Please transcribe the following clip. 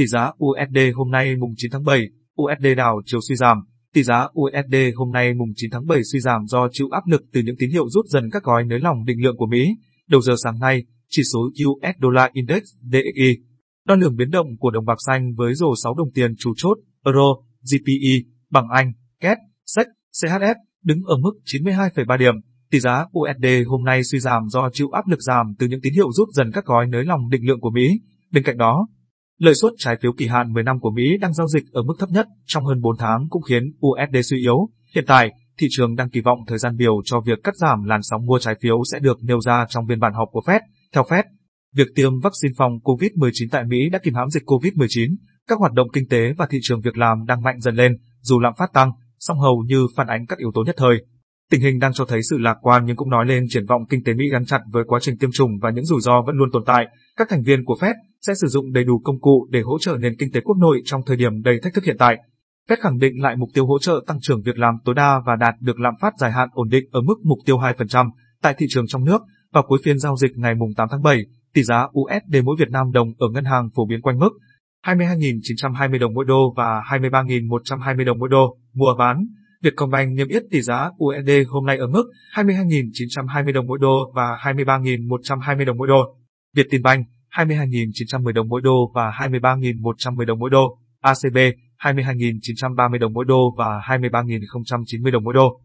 Tỷ giá USD hôm nay mùng 9 tháng 7, USD đảo chiều suy giảm. Tỷ giá USD hôm nay mùng 9 tháng 7 suy giảm do chịu áp lực từ những tín hiệu rút dần các gói nới lỏng định lượng của Mỹ. Đầu giờ sáng nay, chỉ số US Dollar Index DXY đo lường biến động của đồng bạc xanh với rổ 6 đồng tiền chủ chốt, Euro, GPE, bằng Anh, KED, SEC, CHF đứng ở mức 92,3 điểm. Tỷ giá USD hôm nay suy giảm do chịu áp lực giảm từ những tín hiệu rút dần các gói nới lỏng định lượng của Mỹ. Bên cạnh đó, lợi suất trái phiếu kỳ hạn 10 năm của Mỹ đang giao dịch ở mức thấp nhất trong hơn 4 tháng cũng khiến USD suy yếu. Hiện tại, thị trường đang kỳ vọng thời gian biểu cho việc cắt giảm làn sóng mua trái phiếu sẽ được nêu ra trong biên bản họp của Fed. Theo Fed, việc tiêm vaccine phòng COVID-19 tại Mỹ đã kìm hãm dịch COVID-19, các hoạt động kinh tế và thị trường việc làm đang mạnh dần lên, dù lạm phát tăng, song hầu như phản ánh các yếu tố nhất thời. Tình hình đang cho thấy sự lạc quan nhưng cũng nói lên triển vọng kinh tế Mỹ gắn chặt với quá trình tiêm chủng và những rủi ro vẫn luôn tồn tại. Các thành viên của Fed sẽ sử dụng đầy đủ công cụ để hỗ trợ nền kinh tế quốc nội trong thời điểm đầy thách thức hiện tại. Fed khẳng định lại mục tiêu hỗ trợ tăng trưởng việc làm tối đa và đạt được lạm phát dài hạn ổn định ở mức mục tiêu 2% tại thị trường trong nước. Vào cuối phiên giao dịch ngày 8 tháng 7, tỷ giá USD mỗi Việt Nam đồng ở ngân hàng phổ biến quanh mức 22.920 đồng mỗi đô và 23.120 đồng mỗi đô. Mua bán, Vietcombank niêm yết tỷ giá USD hôm nay ở mức 22.920 đồng mỗi đô và 23.120 đồng mỗi đô. Vietinbank 22.910 đồng mỗi đô và 23.110 đồng mỗi đô. ACB 22.930 đồng mỗi đô và 23.090 đồng mỗi đô.